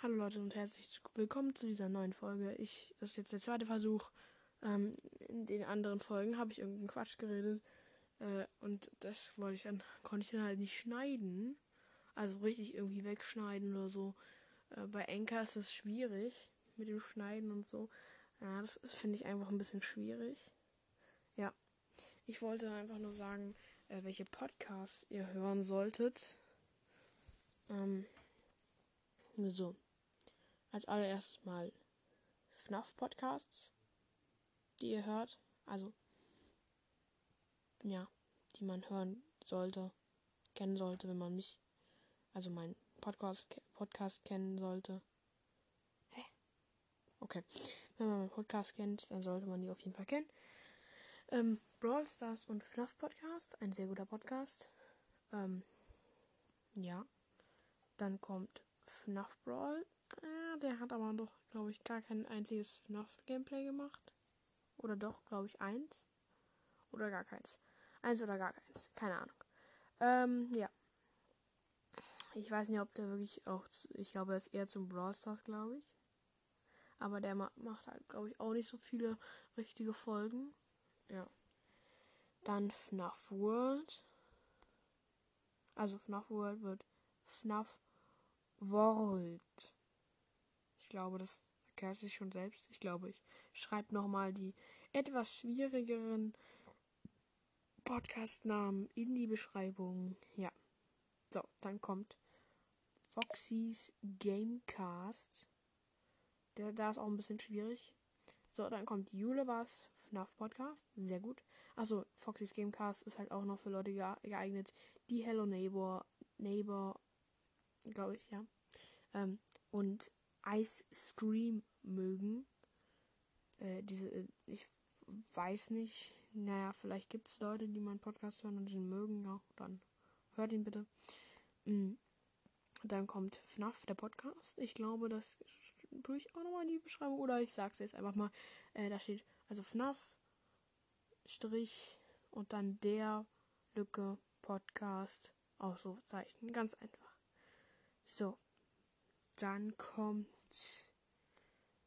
Hallo Leute und herzlich willkommen zu dieser neuen Folge. Ich, das ist jetzt der zweite Versuch. Ähm, in den anderen Folgen habe ich irgendeinen Quatsch geredet. Äh, und das wollte ich dann, konnte ich dann halt nicht schneiden. Also richtig irgendwie wegschneiden oder so. Äh, bei Enker ist es schwierig mit dem Schneiden und so. Ja, das finde ich einfach ein bisschen schwierig. Ja. Ich wollte einfach nur sagen, äh, welche Podcasts ihr hören solltet. Ähm, so als allererstes mal FNAF-Podcasts, die ihr hört. Also, ja, die man hören sollte, kennen sollte, wenn man mich, also meinen Podcast, Podcast kennen sollte. Hä? Okay. Wenn man meinen Podcast kennt, dann sollte man die auf jeden Fall kennen. Ähm, Brawl Stars und FNAF Podcast, ein sehr guter Podcast. Ähm, ja. Dann kommt FNAF Brawl, ja, der hat aber doch, glaube ich, gar kein einziges FNAF-Gameplay gemacht. Oder doch, glaube ich, eins. Oder gar keins. Eins oder gar keins. Keine Ahnung. Ähm, ja. Ich weiß nicht, ob der wirklich auch. Ich glaube, er ist eher zum Brawl Stars, glaube ich. Aber der macht halt, glaube ich, auch nicht so viele richtige Folgen. Ja. Dann FNAF World. Also FNAF World wird FNAF World. Ich glaube, das erklärt sich schon selbst. Ich glaube, ich schreibe nochmal die etwas schwierigeren Podcast-Namen in die Beschreibung. Ja. So, dann kommt Foxys Gamecast. Der, da ist auch ein bisschen schwierig. So, dann kommt Julevas FNAF Podcast. Sehr gut. Also, Foxys Gamecast ist halt auch noch für Leute geeignet, die Hello Neighbor, Neighbor, glaube ich, ja. Ähm, und Ice Scream mögen. Äh, diese, äh, ich weiß nicht. Naja, vielleicht gibt es Leute, die meinen Podcast hören und den mögen. Ja, dann hört ihn bitte. Mhm. Dann kommt FNAF, der Podcast. Ich glaube, das tue ich auch nochmal in die Beschreibung. Oder ich sage es jetzt einfach mal. Äh, da steht also FNAF, Strich und dann der Lücke Podcast. Ausrufezeichen. Ganz einfach. So. Dann kommt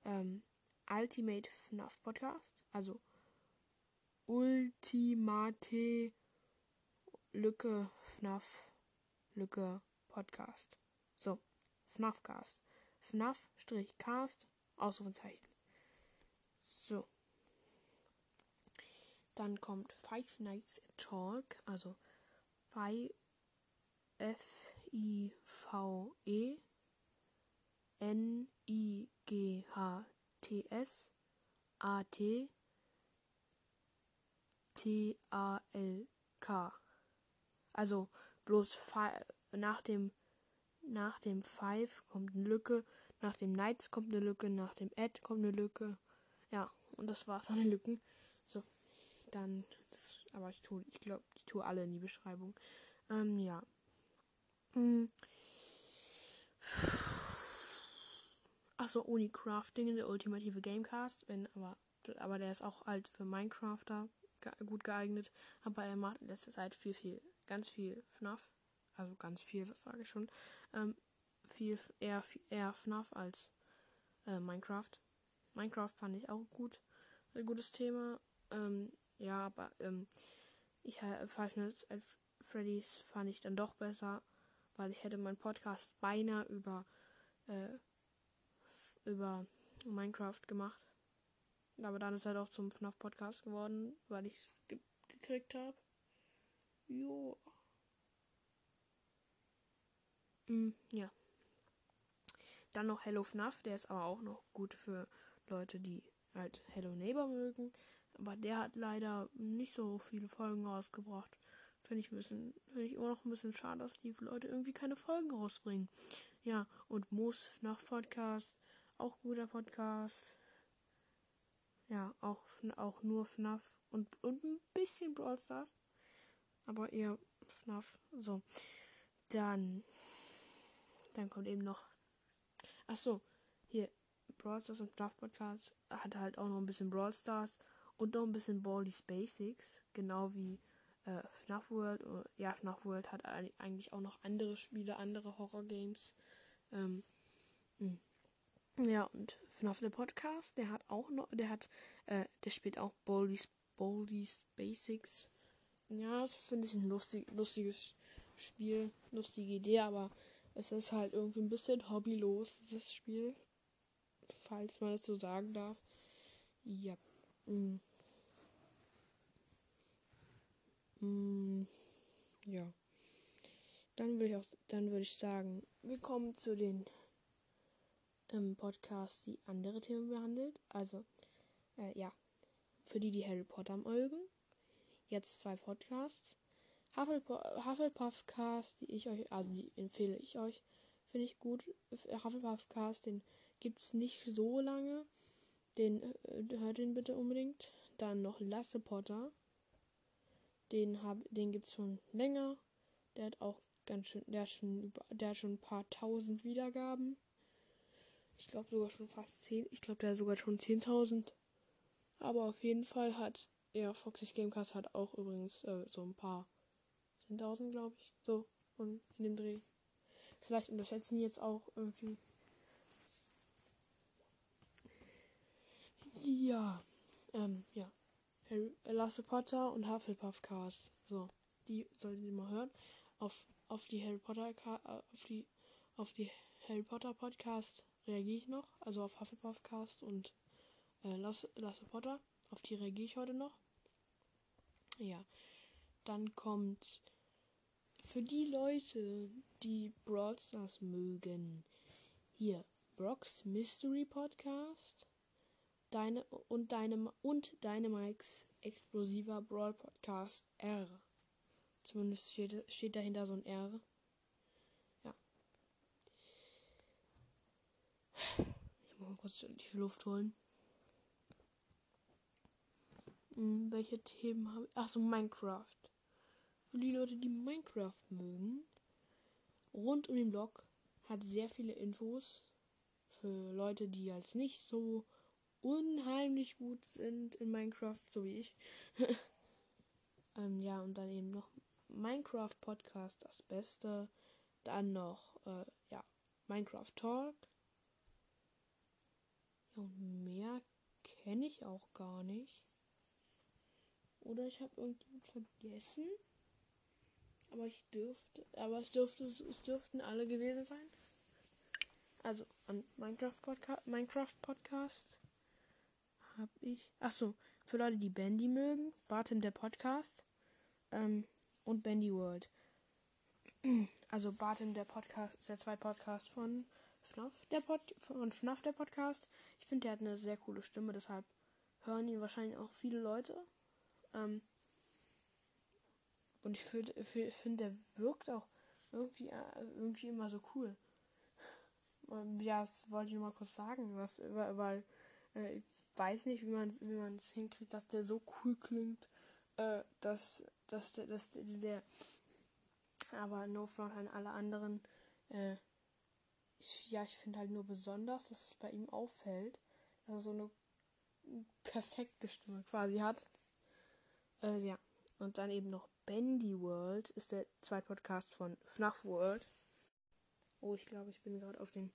ähm, Ultimate FNAF Podcast. Also Ultimate Lücke FNAF Lücke Podcast. So, FNAF-Cast. FNAF-Cast, Ausrufezeichen. So. Dann kommt Five Nights at Talk, also Five F-I-V-E N-I-G-H-T-S A-T T-A-L-K. Also bloß nach dem nach dem Five kommt eine Lücke, nach dem Nights kommt eine Lücke, nach dem Add kommt eine Lücke. Ja, und das war's an den Lücken. So, dann, das, aber ich tue, ich glaube, ich tue alle in die Beschreibung. Ähm, ja. Hm. Achso, Uni Crafting, der ultimative Gamecast. Wenn, aber, aber der ist auch halt für Minecrafter gut geeignet. Aber er macht in letzter Zeit viel, viel, ganz viel FNAF. Also ganz viel, was sage ich schon. Ähm, viel, eher, eher FNAF als äh, Minecraft. Minecraft fand ich auch gut. Ein gutes Thema. Ähm, ja, aber ähm, ich Five Nights at Freddy's fand ich dann doch besser, weil ich hätte meinen Podcast beinahe über äh, über Minecraft gemacht. Aber dann ist er auch zum FNAF Podcast geworden, weil ich es ge gekriegt habe. Jo. Mm, ja. Dann noch Hello FNAF, der ist aber auch noch gut für Leute, die halt Hello Neighbor mögen. Aber der hat leider nicht so viele Folgen rausgebracht. Finde ich finde ich immer noch ein bisschen schade, dass die Leute irgendwie keine Folgen rausbringen. Ja, und Moos FNAF Podcast auch guter Podcast. Ja, auch, auch nur FNAF und, und ein bisschen Brawl Stars. Aber eher FNAF. So. Dann. Dann kommt eben noch. Achso, hier. Brawl Stars und FNAF Podcast hat halt auch noch ein bisschen Brawl Stars und noch ein bisschen Baldi's Basics. Genau wie äh, FNAF World. Ja, FNAF World hat eigentlich auch noch andere Spiele, andere Horror Games. Ähm. Hm. Ja, und FNAF der Podcast, der hat auch noch, der hat, äh, der spielt auch Boldy's, Boldy's Basics. Ja, das finde ich ein lustig, lustiges Spiel, lustige Idee, aber es ist halt irgendwie ein bisschen hobbylos, dieses Spiel. Falls man das so sagen darf. Ja. Mm. Mm. Ja. Dann würde ich auch, dann würde ich sagen, wir kommen zu den ähm, Podcasts, die andere Themen behandelt. Also, äh, ja. Für die, die Harry Potter mögen. Jetzt zwei Podcasts. Hufflepuff-Cast, die ich euch, also die empfehle ich euch, finde ich gut. Hufflepuff-Cast, den gibt es nicht so lange. Den äh, hört ihn bitte unbedingt. Dann noch Lasse Potter. Den, hab, den gibt es schon länger. Der hat auch ganz schön, der hat schon, der hat schon ein paar tausend Wiedergaben. Ich glaube sogar schon fast zehn. Ich glaube, der hat sogar schon 10.000. Aber auf jeden Fall hat ja, Foxy's Gamecast hat auch übrigens äh, so ein paar 10.000, glaube ich. So, und in dem Dreh. Vielleicht unterschätzen jetzt auch irgendwie. Ja, ähm, ja. Harry, äh, Lasse Potter und Hufflepuff Cast. So, die solltet ihr mal hören. Auf, auf die Harry Potter äh, auf die auf die Harry Potter Podcast reagiere ich noch. Also auf Hufflepuff Cast und äh, Lasse, Potter. Auf die reagiere ich heute noch. Ja. Dann kommt für die Leute, die Brawl Stars mögen, hier Brock's Mystery Podcast deine und deine und Dynamikes explosiver Brawl Podcast R. Zumindest steht, steht dahinter so ein R. Ja. Ich muss mal kurz die Luft holen. Hm, welche Themen habe ich? Achso, Minecraft. Für die Leute, die Minecraft mögen, rund um den Blog hat sehr viele Infos. Für Leute, die als nicht so unheimlich gut sind in Minecraft, so wie ich. ähm, ja, und dann eben noch Minecraft Podcast, das Beste. Dann noch, äh, ja, Minecraft Talk. Ja, und mehr kenne ich auch gar nicht. Oder ich habe irgendjemand vergessen. Aber ich dürfte, aber es dürfte, es dürften alle gewesen sein. Also an Minecraft Podcast, Minecraft Podcast habe ich. Ach so, für Leute, die Bandy mögen, Bartim der Podcast ähm, und Bandy World. Also Bartim der Podcast ist der zweite Podcast von FNAF der Pod von FNAF der Podcast. Ich finde, der hat eine sehr coole Stimme, deshalb hören ihn wahrscheinlich auch viele Leute. Ähm, und ich finde, find, der wirkt auch irgendwie, äh, irgendwie immer so cool. Ja, das wollte ich nur mal kurz sagen, was, weil äh, ich weiß nicht, wie man wie es hinkriegt, dass der so cool klingt, äh, dass, dass, der, dass der, der aber no front an alle anderen, äh, ich, ja, ich finde halt nur besonders, dass es bei ihm auffällt, dass er so eine perfekte Stimme quasi hat. Äh, ja. Und dann eben noch Bendy World ist der zweite Podcast von FNAF World. Oh, ich glaube, ich bin gerade auf den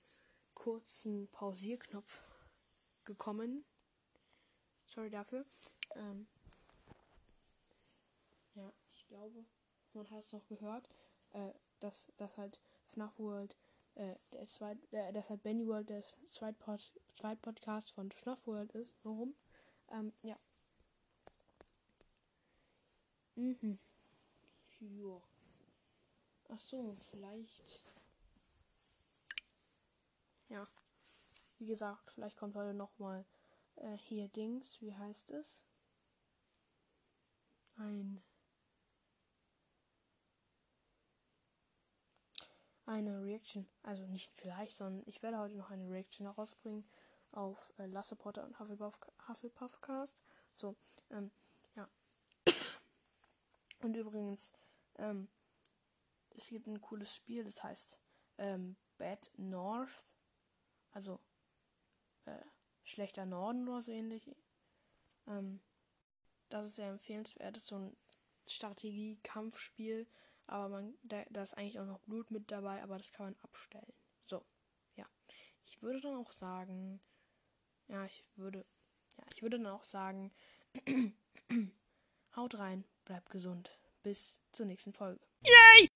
kurzen Pausierknopf gekommen. Sorry dafür. Ähm, ja, ich glaube, man hat es noch gehört, äh, dass, dass halt FNAF World, äh, der zweit, äh, dass halt Bendy World der zweite Pod, zweit Podcast von FNAF World ist. Warum? Ähm, ja, Mhm. Ja. Ach so, vielleicht. Ja. Wie gesagt, vielleicht kommt heute noch mal äh, hier Dings. Wie heißt es? Ein. Eine Reaction. Also nicht vielleicht, sondern ich werde heute noch eine Reaction herausbringen auf äh, Lasse Potter und Hufflepuff, Hufflepuff Cast. So, ähm, und übrigens, ähm, es gibt ein cooles Spiel, das heißt ähm, Bad North. Also äh, schlechter Norden oder so ähnlich. Ähm, das ist sehr empfehlenswert. Das ist so ein Strategie-Kampfspiel. Aber man, da, da ist eigentlich auch noch Blut mit dabei, aber das kann man abstellen. So, ja. Ich würde dann auch sagen, ja, ich würde, ja, ich würde dann auch sagen, haut rein, bleibt gesund. Bis zur nächsten Folge. Yay!